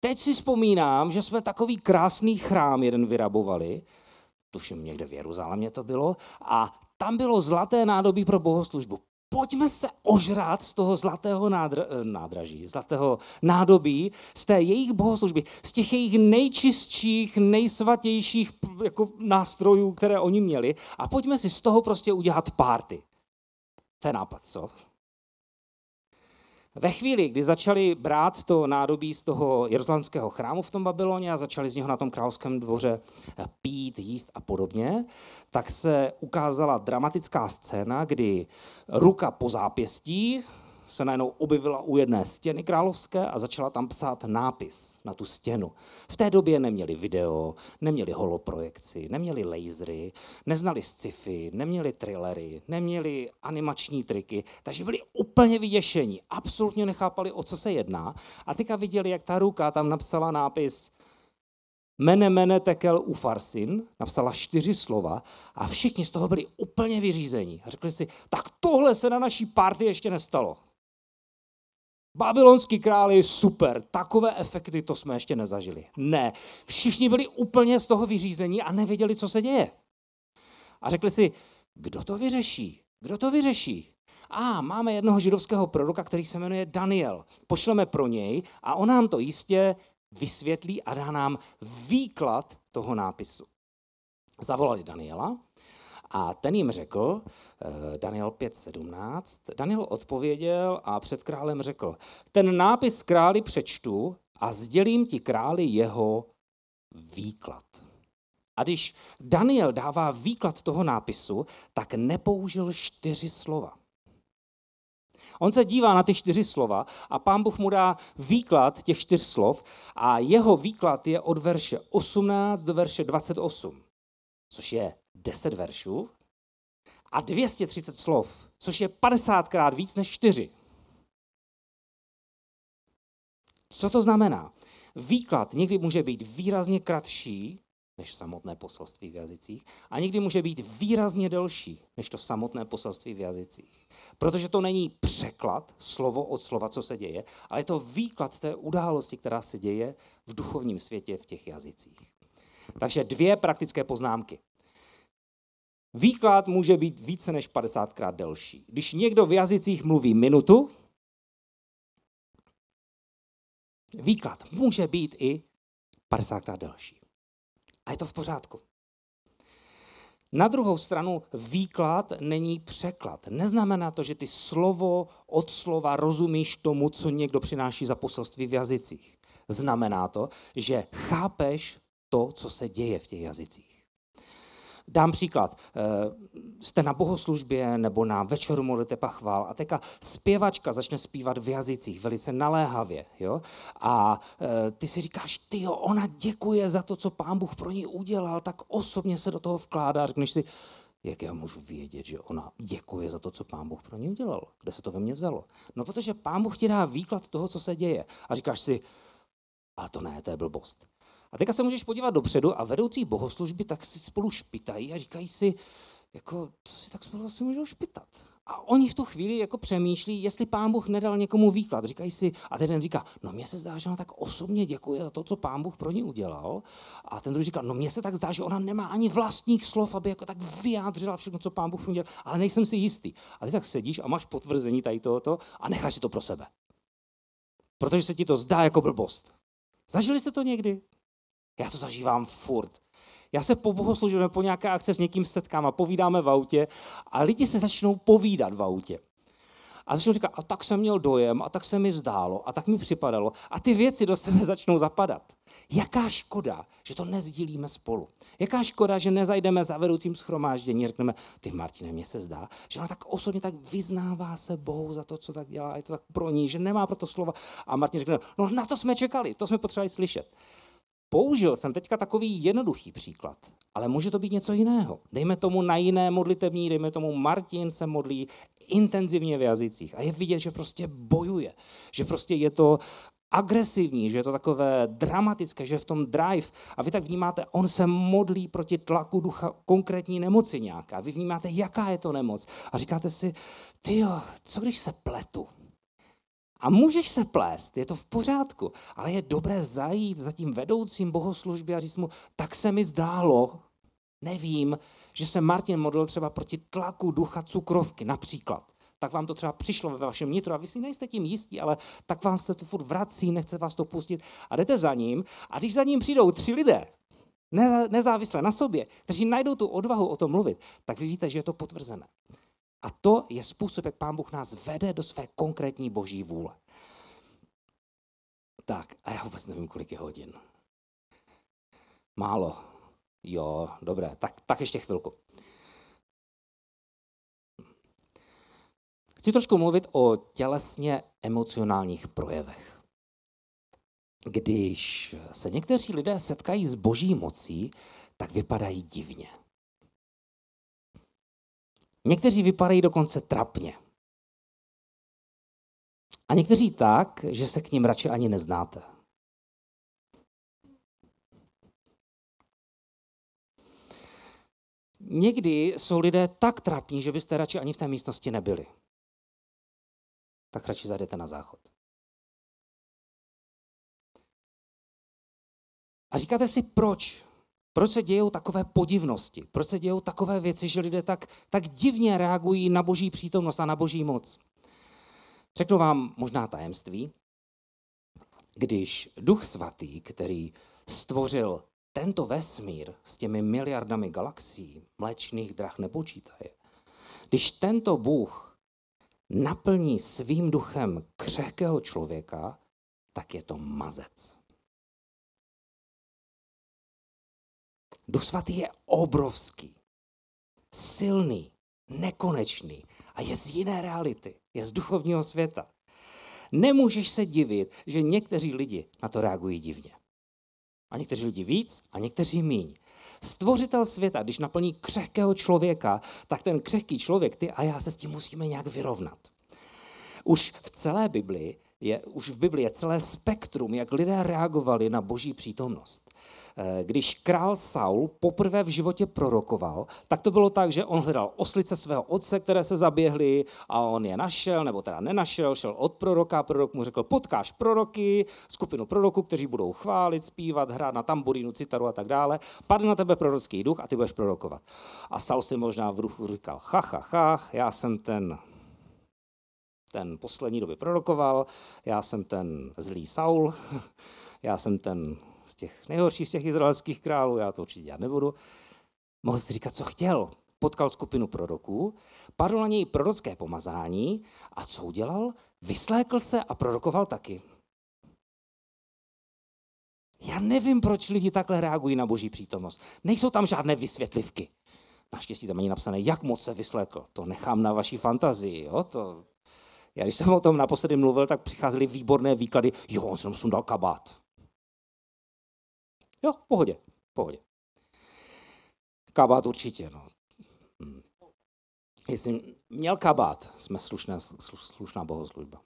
Teď si vzpomínám, že jsme takový krásný chrám jeden vyrabovali, tuším někde v Jeruzalémě to bylo, a tam bylo zlaté nádobí pro bohoslužbu pojďme se ožrat z toho zlatého nádra, eh, nádraží, zlatého nádobí, z té jejich bohoslužby, z těch jejich nejčistších, nejsvatějších jako nástrojů, které oni měli a pojďme si z toho prostě udělat párty. To je nápad, co? Ve chvíli, kdy začali brát to nádobí z toho jeruzalémského chrámu v tom Babyloně a začali z něho na tom královském dvoře pít, jíst a podobně, tak se ukázala dramatická scéna, kdy ruka po zápěstí se najednou objevila u jedné stěny královské a začala tam psát nápis na tu stěnu. V té době neměli video, neměli holoprojekci, neměli lasery, neznali sci-fi, neměli thrillery, neměli animační triky, takže byli úplně vyděšení, absolutně nechápali, o co se jedná. A teďka viděli, jak ta ruka tam napsala nápis Mene mene tekel ufarsin, napsala čtyři slova a všichni z toho byli úplně vyřízení. A řekli si, tak tohle se na naší party ještě nestalo. Babylonský král je super, takové efekty to jsme ještě nezažili. Ne, všichni byli úplně z toho vyřízení a nevěděli, co se děje. A řekli si, kdo to vyřeší? Kdo to vyřeší? A máme jednoho židovského proroka, který se jmenuje Daniel. Pošleme pro něj a on nám to jistě vysvětlí a dá nám výklad toho nápisu. Zavolali Daniela a ten jim řekl, eh, Daniel 5.17, Daniel odpověděl a před králem řekl, ten nápis králi přečtu a sdělím ti králi jeho výklad. A když Daniel dává výklad toho nápisu, tak nepoužil čtyři slova. On se dívá na ty čtyři slova a pán Bůh mu dá výklad těch čtyř slov a jeho výklad je od verše 18 do verše 28, což je 10 veršů a 230 slov, což je 50krát víc než 4. Co to znamená? Výklad někdy může být výrazně kratší než samotné poselství v jazycích a někdy může být výrazně delší než to samotné poselství v jazycích. Protože to není překlad slovo od slova, co se děje, ale je to výklad té události, která se děje v duchovním světě v těch jazycích. Takže dvě praktické poznámky. Výklad může být více než 50krát delší. Když někdo v jazycích mluví minutu, výklad může být i 50krát delší. A je to v pořádku. Na druhou stranu výklad není překlad. Neznamená to, že ty slovo od slova rozumíš tomu, co někdo přináší za poselství v jazycích. Znamená to, že chápeš to, co se děje v těch jazycích. Dám příklad. Eh, jste na bohoslužbě nebo na večeru modliteb a chvál a teďka zpěvačka začne zpívat v jazycích velice naléhavě. Jo? A eh, ty si říkáš, ty jo, ona děkuje za to, co pán Bůh pro ní udělal, tak osobně se do toho vkládá. Řekneš si, jak já můžu vědět, že ona děkuje za to, co pán Bůh pro ní udělal? Kde se to ve mně vzalo? No, protože pán Bůh ti dá výklad toho, co se děje. A říkáš si, ale to ne, to je blbost. A teďka se můžeš podívat dopředu a vedoucí bohoslužby tak si spolu špitají a říkají si, jako, co si tak spolu asi můžou špitat. A oni v tu chvíli jako přemýšlí, jestli pán Bůh nedal někomu výklad. Říkají si, a ten říká, no mně se zdá, že ona tak osobně děkuje za to, co pán Bůh pro ní udělal. A ten druhý říká, no mně se tak zdá, že ona nemá ani vlastních slov, aby jako tak vyjádřila všechno, co pán Bůh udělal, ale nejsem si jistý. A ty tak sedíš a máš potvrzení tady tohoto a necháš si to pro sebe. Protože se ti to zdá jako blbost. Zažili jste to někdy? Já to zažívám furt. Já se po bohoslužbě po nějaké akce s někým setkám a povídáme v autě a lidi se začnou povídat v autě. A začnou říkat, a tak jsem měl dojem, a tak se mi zdálo, a tak mi připadalo. A ty věci do sebe začnou zapadat. Jaká škoda, že to nezdílíme spolu. Jaká škoda, že nezajdeme za vedoucím schromáždění a řekneme, ty Martine, mně se zdá, že ona tak osobně tak vyznává se Bohu za to, co tak dělá, je to tak pro ní, že nemá pro to slova. A Martin řekne, no na to jsme čekali, to jsme potřebovali slyšet. Použil jsem teďka takový jednoduchý příklad, ale může to být něco jiného. Dejme tomu na jiné modlitební, dejme tomu Martin se modlí intenzivně v jazycích a je vidět, že prostě bojuje, že prostě je to agresivní, že je to takové dramatické, že je v tom drive a vy tak vnímáte, on se modlí proti tlaku ducha konkrétní nemoci nějaká. Vy vnímáte, jaká je to nemoc a říkáte si, ty co když se pletu? A můžeš se plést, je to v pořádku, ale je dobré zajít za tím vedoucím bohoslužby a říct mu, tak se mi zdálo, nevím, že se Martin modlil třeba proti tlaku ducha cukrovky například. Tak vám to třeba přišlo ve vašem nitru a vy si nejste tím jistí, ale tak vám se to furt vrací, nechce vás to pustit a jdete za ním a když za ním přijdou tři lidé, nezávisle na sobě, kteří najdou tu odvahu o tom mluvit, tak vy víte, že je to potvrzené. A to je způsob, jak Pán Bůh nás vede do své konkrétní boží vůle. Tak, a já vůbec nevím, kolik je hodin. Málo. Jo, dobré, tak, tak ještě chvilku. Chci trošku mluvit o tělesně emocionálních projevech. Když se někteří lidé setkají s boží mocí, tak vypadají divně. Někteří vypadají dokonce trapně. A někteří tak, že se k ním radši ani neznáte. Někdy jsou lidé tak trapní, že byste radši ani v té místnosti nebyli. Tak radši zajdete na záchod. A říkáte si, proč? Proč se dějou takové podivnosti? Proč se dějou takové věci, že lidé tak, tak divně reagují na boží přítomnost a na boží moc? Řeknu vám možná tajemství. Když Duch Svatý, který stvořil tento vesmír s těmi miliardami galaxií, mléčných drah nepočítaje, když tento Bůh naplní svým duchem křehkého člověka, tak je to mazec. Duch svatý je obrovský, silný, nekonečný a je z jiné reality, je z duchovního světa. Nemůžeš se divit, že někteří lidi na to reagují divně. A někteří lidi víc a někteří míň. Stvořitel světa, když naplní křehkého člověka, tak ten křehký člověk, ty a já se s tím musíme nějak vyrovnat. Už v celé Bibli je, už v Bibli je celé spektrum, jak lidé reagovali na boží přítomnost. Eh, když král Saul poprvé v životě prorokoval, tak to bylo tak, že on hledal oslice svého otce, které se zaběhly a on je našel, nebo teda nenašel, šel od proroka, prorok mu řekl, potkáš proroky, skupinu proroků, kteří budou chválit, zpívat, hrát na tamburínu, citaru a tak dále, padne na tebe prorocký duch a ty budeš prorokovat. A Saul si možná v ruchu říkal, ha, ha, ha, já jsem ten ten poslední doby prorokoval, já jsem ten zlý Saul, já jsem ten z těch nejhorších z těch izraelských králů, já to určitě dělat nebudu. Mohl si říkat, co chtěl. Potkal skupinu proroků, padlo na něj prorocké pomazání a co udělal? Vyslékl se a prorokoval taky. Já nevím, proč lidi takhle reagují na boží přítomnost. Nejsou tam žádné vysvětlivky. Naštěstí tam není napsané, jak moc se vyslékl. To nechám na vaší fantazii. Jo? To... Já když jsem o tom naposledy mluvil, tak přicházely výborné výklady. Jo, on jsem sundal kabát. Jo, v pohodě, v pohodě. Kabát určitě, no. Hm. Jestli měl kabát, jsme slušná, slušná bohoslužba.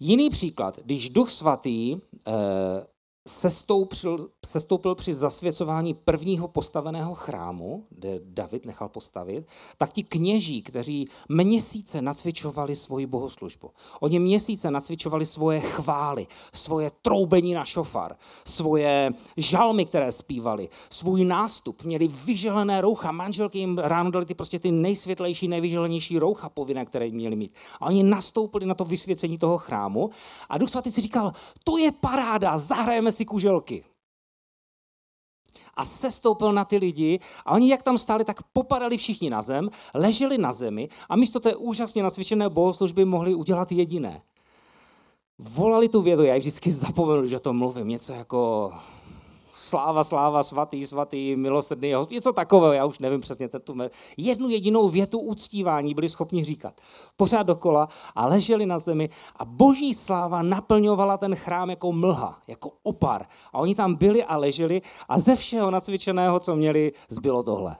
Jiný příklad, když Duch Svatý eh, sestoupil, sestoupil při zasvěcování prvního postaveného chrámu, kde David nechal postavit, tak ti kněží, kteří měsíce nacvičovali svoji bohoslužbu. Oni měsíce nacvičovali svoje chvály, svoje troubení na šofar, svoje žalmy, které zpívali, svůj nástup, měli vyželené roucha. Manželky jim ráno dali ty prostě ty nejsvětlejší, nejvyželenější roucha povinné, které měli mít. A oni nastoupili na to vysvěcení toho chrámu a Duch Svatý si říkal, to je paráda, zahrajeme si kuželky. A sestoupil na ty lidi a oni jak tam stáli, tak popadali všichni na zem, leželi na zemi a místo té úžasně nasvědčené bohoslužby mohli udělat jediné. Volali tu vědu, já vždycky zapomenu, že to mluvím, něco jako sláva, sláva, svatý, svatý, milosrdný, něco takového, já už nevím přesně tu jednu jedinou větu uctívání byli schopni říkat. Pořád dokola a leželi na zemi a boží sláva naplňovala ten chrám jako mlha, jako opar. A oni tam byli a leželi a ze všeho nacvičeného, co měli, zbylo tohle.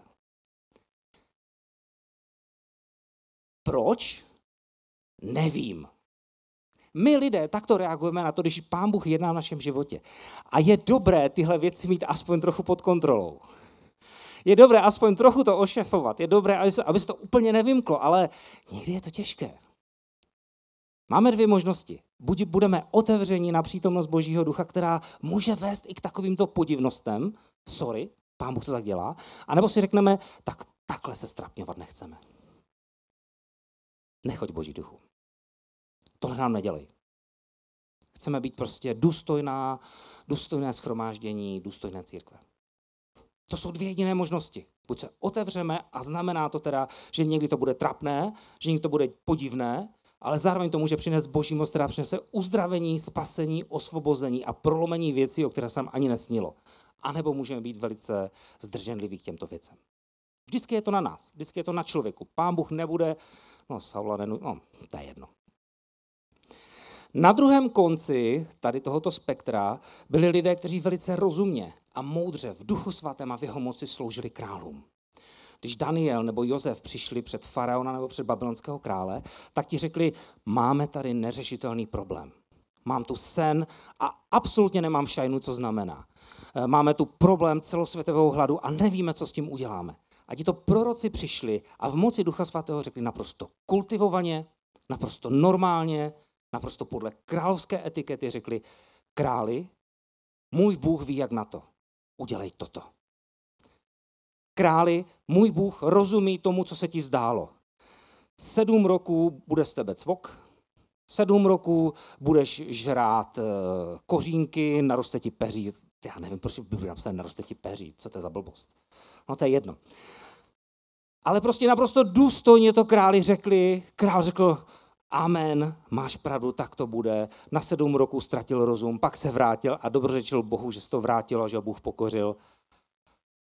Proč? Nevím. My lidé takto reagujeme na to, když Pán Bůh jedná v našem životě. A je dobré tyhle věci mít aspoň trochu pod kontrolou. Je dobré aspoň trochu to ošefovat. Je dobré, aby se to úplně nevymklo, ale někdy je to těžké. Máme dvě možnosti. Buď budeme otevřeni na přítomnost Božího ducha, která může vést i k takovýmto podivnostem, sorry, pán Bůh to tak dělá, anebo si řekneme, tak takhle se strapňovat nechceme. Nechoď Boží duchu. Tohle nám nedělej. Chceme být prostě důstojná, důstojné schromáždění, důstojné církve. To jsou dvě jediné možnosti. Buď se otevřeme a znamená to teda, že někdy to bude trapné, že někdy to bude podivné, ale zároveň to může přinést boží moc, která přinese uzdravení, spasení, osvobození a prolomení věcí, o které jsem ani nesnilo. A nebo můžeme být velice zdrženliví k těmto věcem. Vždycky je to na nás, vždycky je to na člověku. Pán Bůh nebude, no Saula, nenu, no, to je jedno. Na druhém konci tady tohoto spektra byli lidé, kteří velice rozumně a moudře v duchu svatém a v jeho moci sloužili králům. Když Daniel nebo Josef přišli před faraona nebo před babylonského krále, tak ti řekli, máme tady neřešitelný problém. Mám tu sen a absolutně nemám šajnu, co znamená. E, máme tu problém celosvětového hladu a nevíme, co s tím uděláme. A ti to proroci přišli a v moci Ducha Svatého řekli naprosto kultivovaně, naprosto normálně, naprosto podle královské etikety řekli, králi, můj Bůh ví, jak na to. Udělej toto. Králi, můj Bůh rozumí tomu, co se ti zdálo. Sedm roků bude z tebe cvok, sedm roků budeš žrát eh, kořínky, naroste ti peří. Já nevím, proč by napsal naroste ti peří, co to je za blbost. No to je jedno. Ale prostě naprosto důstojně to králi řekli. Král řekl, amen, máš pravdu, tak to bude. Na sedm roků ztratil rozum, pak se vrátil a dobrořečil Bohu, že se to vrátilo, že ho Bůh pokořil.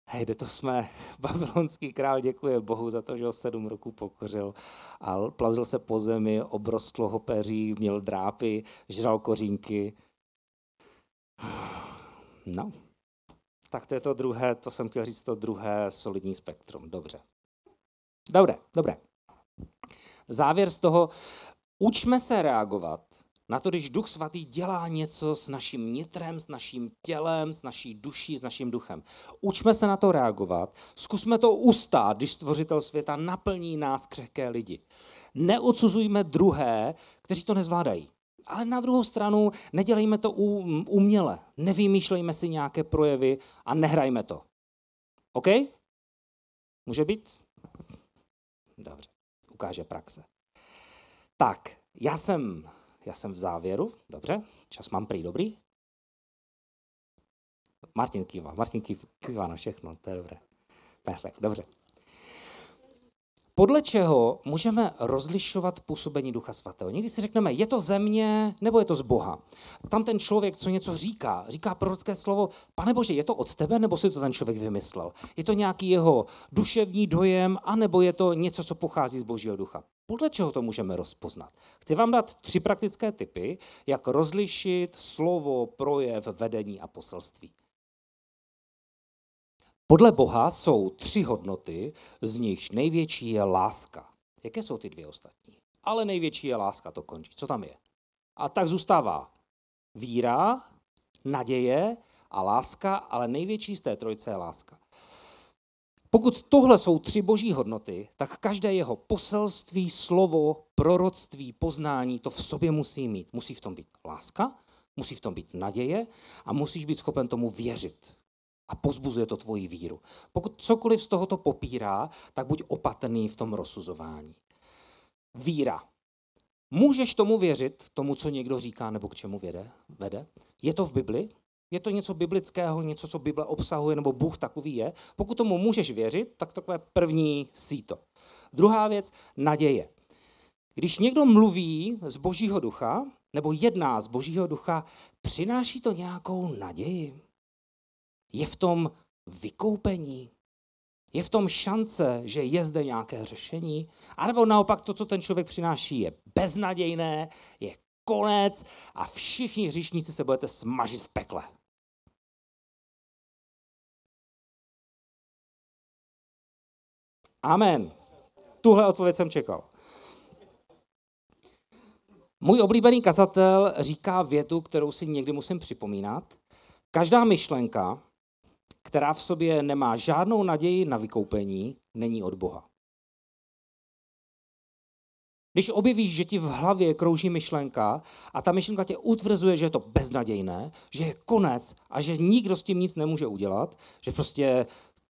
Hej, kde to jsme? Babylonský král děkuje Bohu za to, že ho sedm roků pokořil a plazil se po zemi, obrostlo ho peří, měl drápy, žral kořínky. No, tak to je to druhé, to jsem chtěl říct, to druhé solidní spektrum. Dobře. Dobré, dobré. Závěr z toho, učme se reagovat na to, když Duch Svatý dělá něco s naším nitrem, s naším tělem, s naší duší, s naším duchem. Učme se na to reagovat, zkusme to ustát, když stvořitel světa naplní nás křehké lidi. Neodsuzujme druhé, kteří to nezvládají. Ale na druhou stranu nedělejme to uměle. Nevymýšlejme si nějaké projevy a nehrajme to. OK? Může být? Dobře, ukáže praxe. Tak, já jsem já jsem v závěru, dobře, čas mám prý dobrý. Martin kývá, Martin kývá na všechno, to je dobré. Perfekt, dobře. Podle čeho můžeme rozlišovat působení Ducha Svatého? Někdy si řekneme, je to země nebo je to z Boha. Tam ten člověk, co něco říká, říká prorocké slovo, pane Bože, je to od tebe nebo si to ten člověk vymyslel? Je to nějaký jeho duševní dojem, anebo je to něco, co pochází z Božího ducha? Podle čeho to můžeme rozpoznat? Chci vám dát tři praktické typy, jak rozlišit slovo, projev, vedení a poselství. Podle Boha jsou tři hodnoty, z nichž největší je láska. Jaké jsou ty dvě ostatní? Ale největší je láska, to končí. Co tam je? A tak zůstává víra, naděje a láska, ale největší z té trojce je láska. Pokud tohle jsou tři boží hodnoty, tak každé jeho poselství, slovo, proroctví, poznání to v sobě musí mít. Musí v tom být láska, musí v tom být naděje a musíš být schopen tomu věřit. A pozbuzuje to tvoji víru. Pokud cokoliv z tohoto popírá, tak buď opatrný v tom rozsuzování. Víra. Můžeš tomu věřit, tomu, co někdo říká nebo k čemu vede? vede? Je to v Bibli? Je to něco biblického, něco, co Bible obsahuje, nebo Bůh takový je? Pokud tomu můžeš věřit, tak takové první síto. Druhá věc, naděje. Když někdo mluví z Božího ducha, nebo jedná z Božího ducha, přináší to nějakou naději? Je v tom vykoupení? Je v tom šance, že je zde nějaké řešení? A nebo naopak to, co ten člověk přináší, je beznadějné, je konec a všichni hříšníci se budete smažit v pekle. Amen. Tuhle odpověď jsem čekal. Můj oblíbený kazatel říká větu, kterou si někdy musím připomínat. Každá myšlenka, která v sobě nemá žádnou naději na vykoupení, není od Boha. Když objevíš, že ti v hlavě krouží myšlenka a ta myšlenka tě utvrzuje, že je to beznadějné, že je konec a že nikdo s tím nic nemůže udělat, že prostě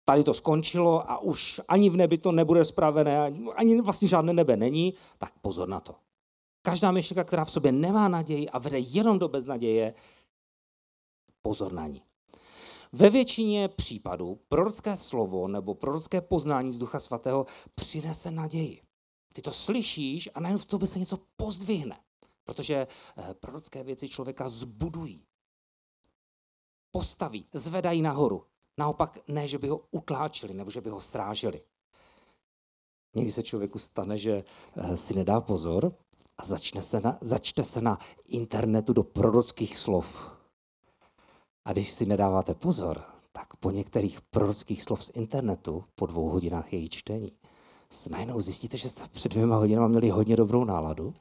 tady to skončilo a už ani v nebi to nebude spravené, ani vlastně žádné nebe není, tak pozor na to. Každá myšlenka, která v sobě nemá naději a vede jenom do beznaděje, pozor na ní. Ve většině případů prorocké slovo nebo prorocké poznání z Ducha Svatého přinese naději. Ty to slyšíš a najednou v tobě se něco pozdvihne. Protože eh, prorocké věci člověka zbudují. Postaví, zvedají nahoru. Naopak ne, že by ho utláčeli nebo že by ho sráželi. Někdy se člověku stane, že eh, si nedá pozor a začne se na, začte se na internetu do prorockých slov. A když si nedáváte pozor, tak po některých prorockých slov z internetu, po dvou hodinách její čtení, najednou zjistíte, že jste před dvěma hodinami měli hodně dobrou náladu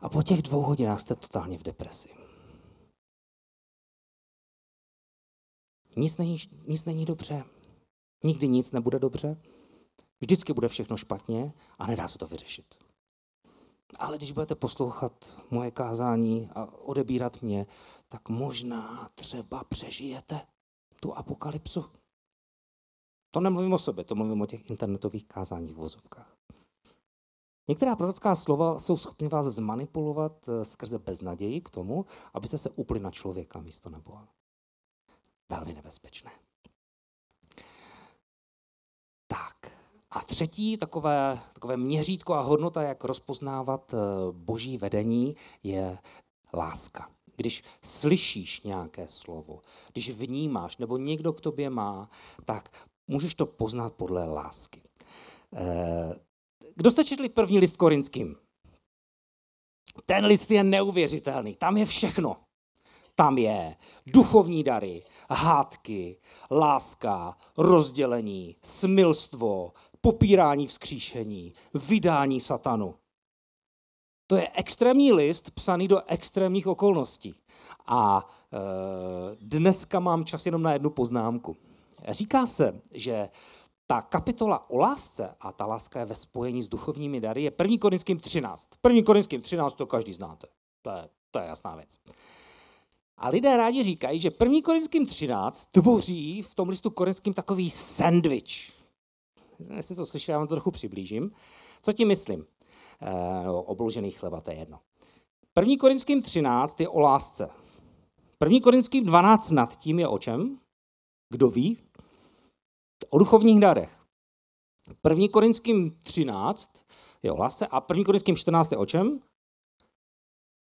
a po těch dvou hodinách jste totálně v depresi. Nic není, nic není dobře. Nikdy nic nebude dobře. Vždycky bude všechno špatně a nedá se to vyřešit. Ale když budete poslouchat moje kázání a odebírat mě, tak možná třeba přežijete tu apokalypsu. To nemluvím o sobě, to mluvím o těch internetových kázáních v vozovkách. Některá prorocká slova jsou schopny vás zmanipulovat eh, skrze beznaději k tomu, abyste se upli na člověka místo na Boha. Velmi nebezpečné. Tak. A třetí takové, takové měřítko a hodnota, jak rozpoznávat eh, boží vedení, je láska. Když slyšíš nějaké slovo, když vnímáš, nebo někdo k tobě má, tak můžeš to poznat podle lásky. Eh, kdo jste četli první list korinským? Ten list je neuvěřitelný, tam je všechno. Tam je duchovní dary, hádky, láska, rozdělení, smilstvo, popírání vzkříšení, vydání satanu. To je extrémní list psaný do extrémních okolností. A e, dneska mám čas jenom na jednu poznámku. Říká se, že ta kapitola o lásce, a ta láska je ve spojení s duchovními dary, je 1. Korinským 13. 1. Korinským 13 to každý znáte. To je, to je jasná věc. A lidé rádi říkají, že 1. Korinským 13 tvoří v tom listu korinským takový sandwich. Jestli to slyšel, já vám to trochu přiblížím. Co tím myslím? E, obložený chleba, to je jedno. 1. Korinským 13 je o lásce. 1. Korinským 12 nad tím je o čem? Kdo ví? O duchovních darech. 1. Korinským 13 je o lásce a 1. Korinským 14 je o čem?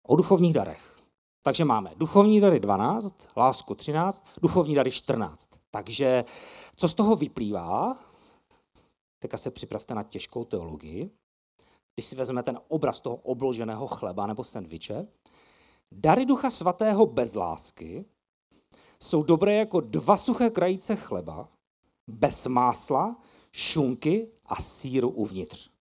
O duchovních darech. Takže máme duchovní dary 12, lásku 13, duchovní dary 14. Takže co z toho vyplývá? Teďka se připravte na těžkou teologii. Když si vezmeme ten obraz toho obloženého chleba nebo sendviče, dary ducha svatého bez lásky jsou dobré jako dva suché krajice chleba, bez másla, šunky a síru uvnitř.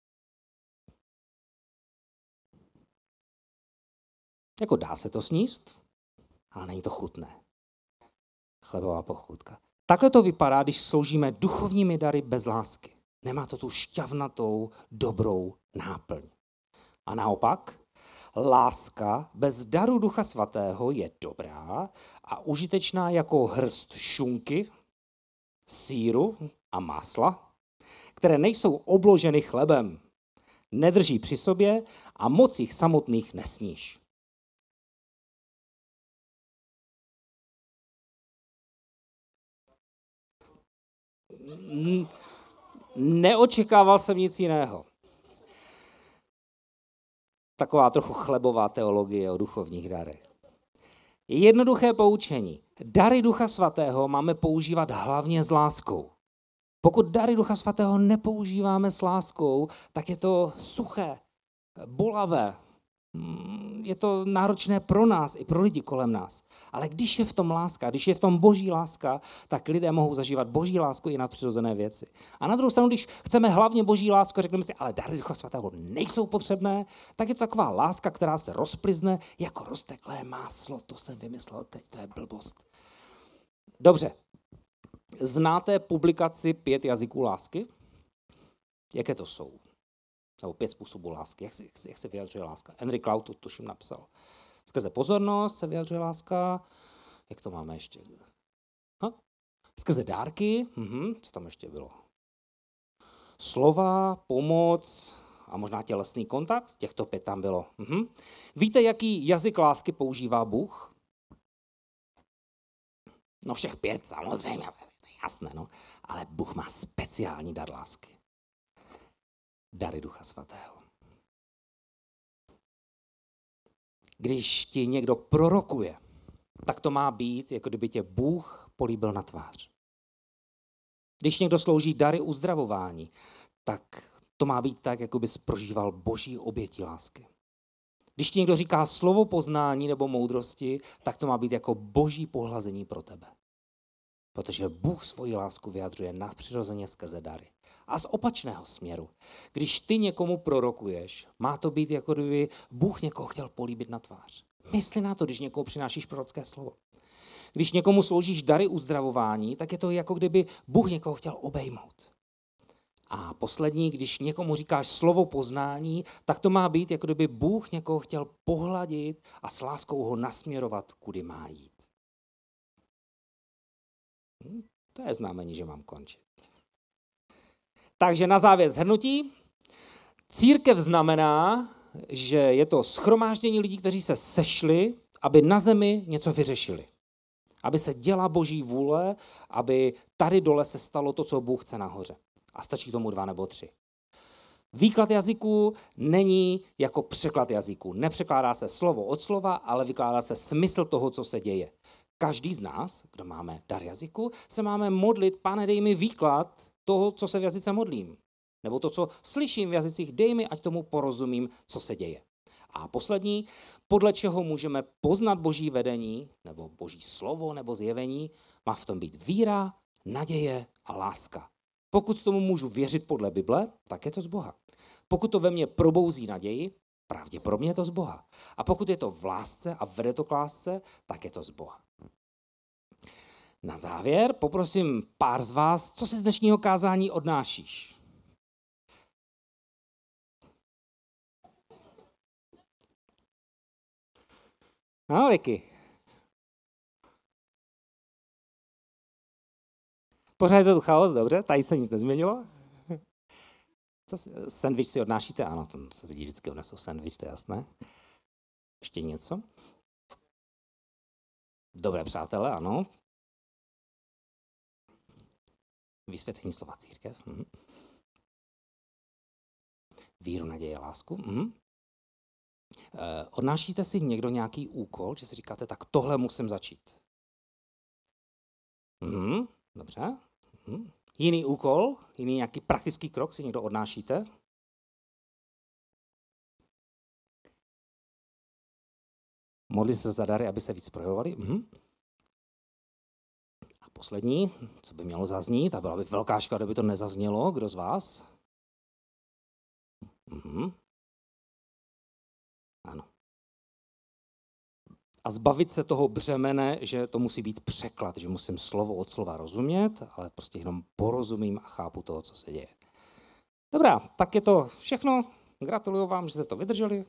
Jako dá se to sníst, ale není to chutné. Chlebová pochutka. Takhle to vypadá, když sloužíme duchovními dary bez lásky. Nemá to tu šťavnatou, dobrou náplň. A naopak, láska bez daru Ducha Svatého je dobrá a užitečná jako hrst šunky, síru a masla, které nejsou obloženy chlebem, nedrží při sobě a moc jich samotných nesníš. Neočekával jsem nic jiného. Taková trochu chlebová teologie o duchovních darech. Jednoduché poučení. Dary Ducha Svatého máme používat hlavně s láskou. Pokud dary Ducha Svatého nepoužíváme s láskou, tak je to suché, bolavé, je to náročné pro nás i pro lidi kolem nás. Ale když je v tom láska, když je v tom boží láska, tak lidé mohou zažívat boží lásku i nadpřirozené věci. A na druhou stranu, když chceme hlavně boží lásku, řekneme si, ale dary Ducha Svatého nejsou potřebné, tak je to taková láska, která se rozplizne jako rozteklé máslo. To jsem vymyslel teď, to je blbost. Dobře. Znáte publikaci Pět jazyků lásky? Jaké to jsou? Nebo pět způsobů lásky. Jak se, jak se, jak se vyjadřuje láska? Henry Cloud to tuším napsal. Skrze pozornost se vyjadřuje láska. Jak to máme ještě? Ha? Skrze dárky. Mhm. Co tam ještě bylo? Slova, pomoc a možná tělesný kontakt. Těchto pět tam bylo. Mhm. Víte, jaký jazyk lásky používá Bůh? No všech pět samozřejmě, jasné, no. Ale Bůh má speciální dar lásky. Dary Ducha Svatého. Když ti někdo prorokuje, tak to má být, jako kdyby tě Bůh políbil na tvář. Když někdo slouží dary uzdravování, tak to má být tak, jako bys prožíval boží obětí lásky. Když ti někdo říká slovo poznání nebo moudrosti, tak to má být jako boží pohlazení pro tebe. Protože Bůh svoji lásku vyjadřuje nadpřirozeně skrze dary. A z opačného směru. Když ty někomu prorokuješ, má to být jako kdyby Bůh někoho chtěl políbit na tvář. Mysli na to, když někomu přinášíš prorocké slovo. Když někomu sloužíš dary uzdravování, tak je to jako kdyby Bůh někoho chtěl obejmout. A poslední, když někomu říkáš slovo poznání, tak to má být, jako kdyby Bůh někoho chtěl pohladit a s láskou ho nasměrovat, kudy má jít. Hm, to je znamení, že mám končit. Takže na závěr zhrnutí. Církev znamená, že je to schromáždění lidí, kteří se sešli, aby na zemi něco vyřešili. Aby se děla boží vůle, aby tady dole se stalo to, co Bůh chce nahoře. A stačí tomu dva nebo tři. Výklad jazyků není jako překlad jazyků. Nepřekládá se slovo od slova, ale vykládá se smysl toho, co se děje. Každý z nás, kdo máme dar jazyku, se máme modlit, pane, dej mi výklad toho, co se v jazyce modlím. Nebo to, co slyším v jazycích, dej mi, ať tomu porozumím, co se děje. A poslední, podle čeho můžeme poznat boží vedení, nebo boží slovo, nebo zjevení, má v tom být víra, naděje a láska. Pokud tomu můžu věřit podle Bible, tak je to z Boha. Pokud to ve mně probouzí naději, pravděpodobně je to z Boha. A pokud je to v lásce a vede to k lásce, tak je to z Boha. Na závěr poprosím pár z vás, co si z dnešního kázání odnášíš. No, Vicky. Pořád je to tu chaos, dobře, tady se nic nezměnilo. Co si, sandwich si odnášíte? Ano, tam se lidi vždycky odnesou sandwich, to je jasné. Ještě něco? Dobré přátelé, ano. Vysvětlení slova církev. Mhm. Víru, naděje, lásku. Mhm. Eh, odnášíte si někdo nějaký úkol, že si říkáte, tak tohle musím začít. Mhm. Dobře. Mhm. Jiný úkol, jiný nějaký praktický krok si někdo odnášíte? Modli se za dary, aby se víc projevovali? Mhm. Poslední, co by mělo zaznít, a byla by velká škoda, kdyby to nezaznělo, kdo z vás? Mhm. Ano a zbavit se toho břemene, že to musí být překlad, že musím slovo od slova rozumět, ale prostě jenom porozumím a chápu toho, co se děje. Dobrá, tak je to všechno. Gratuluju vám, že jste to vydrželi.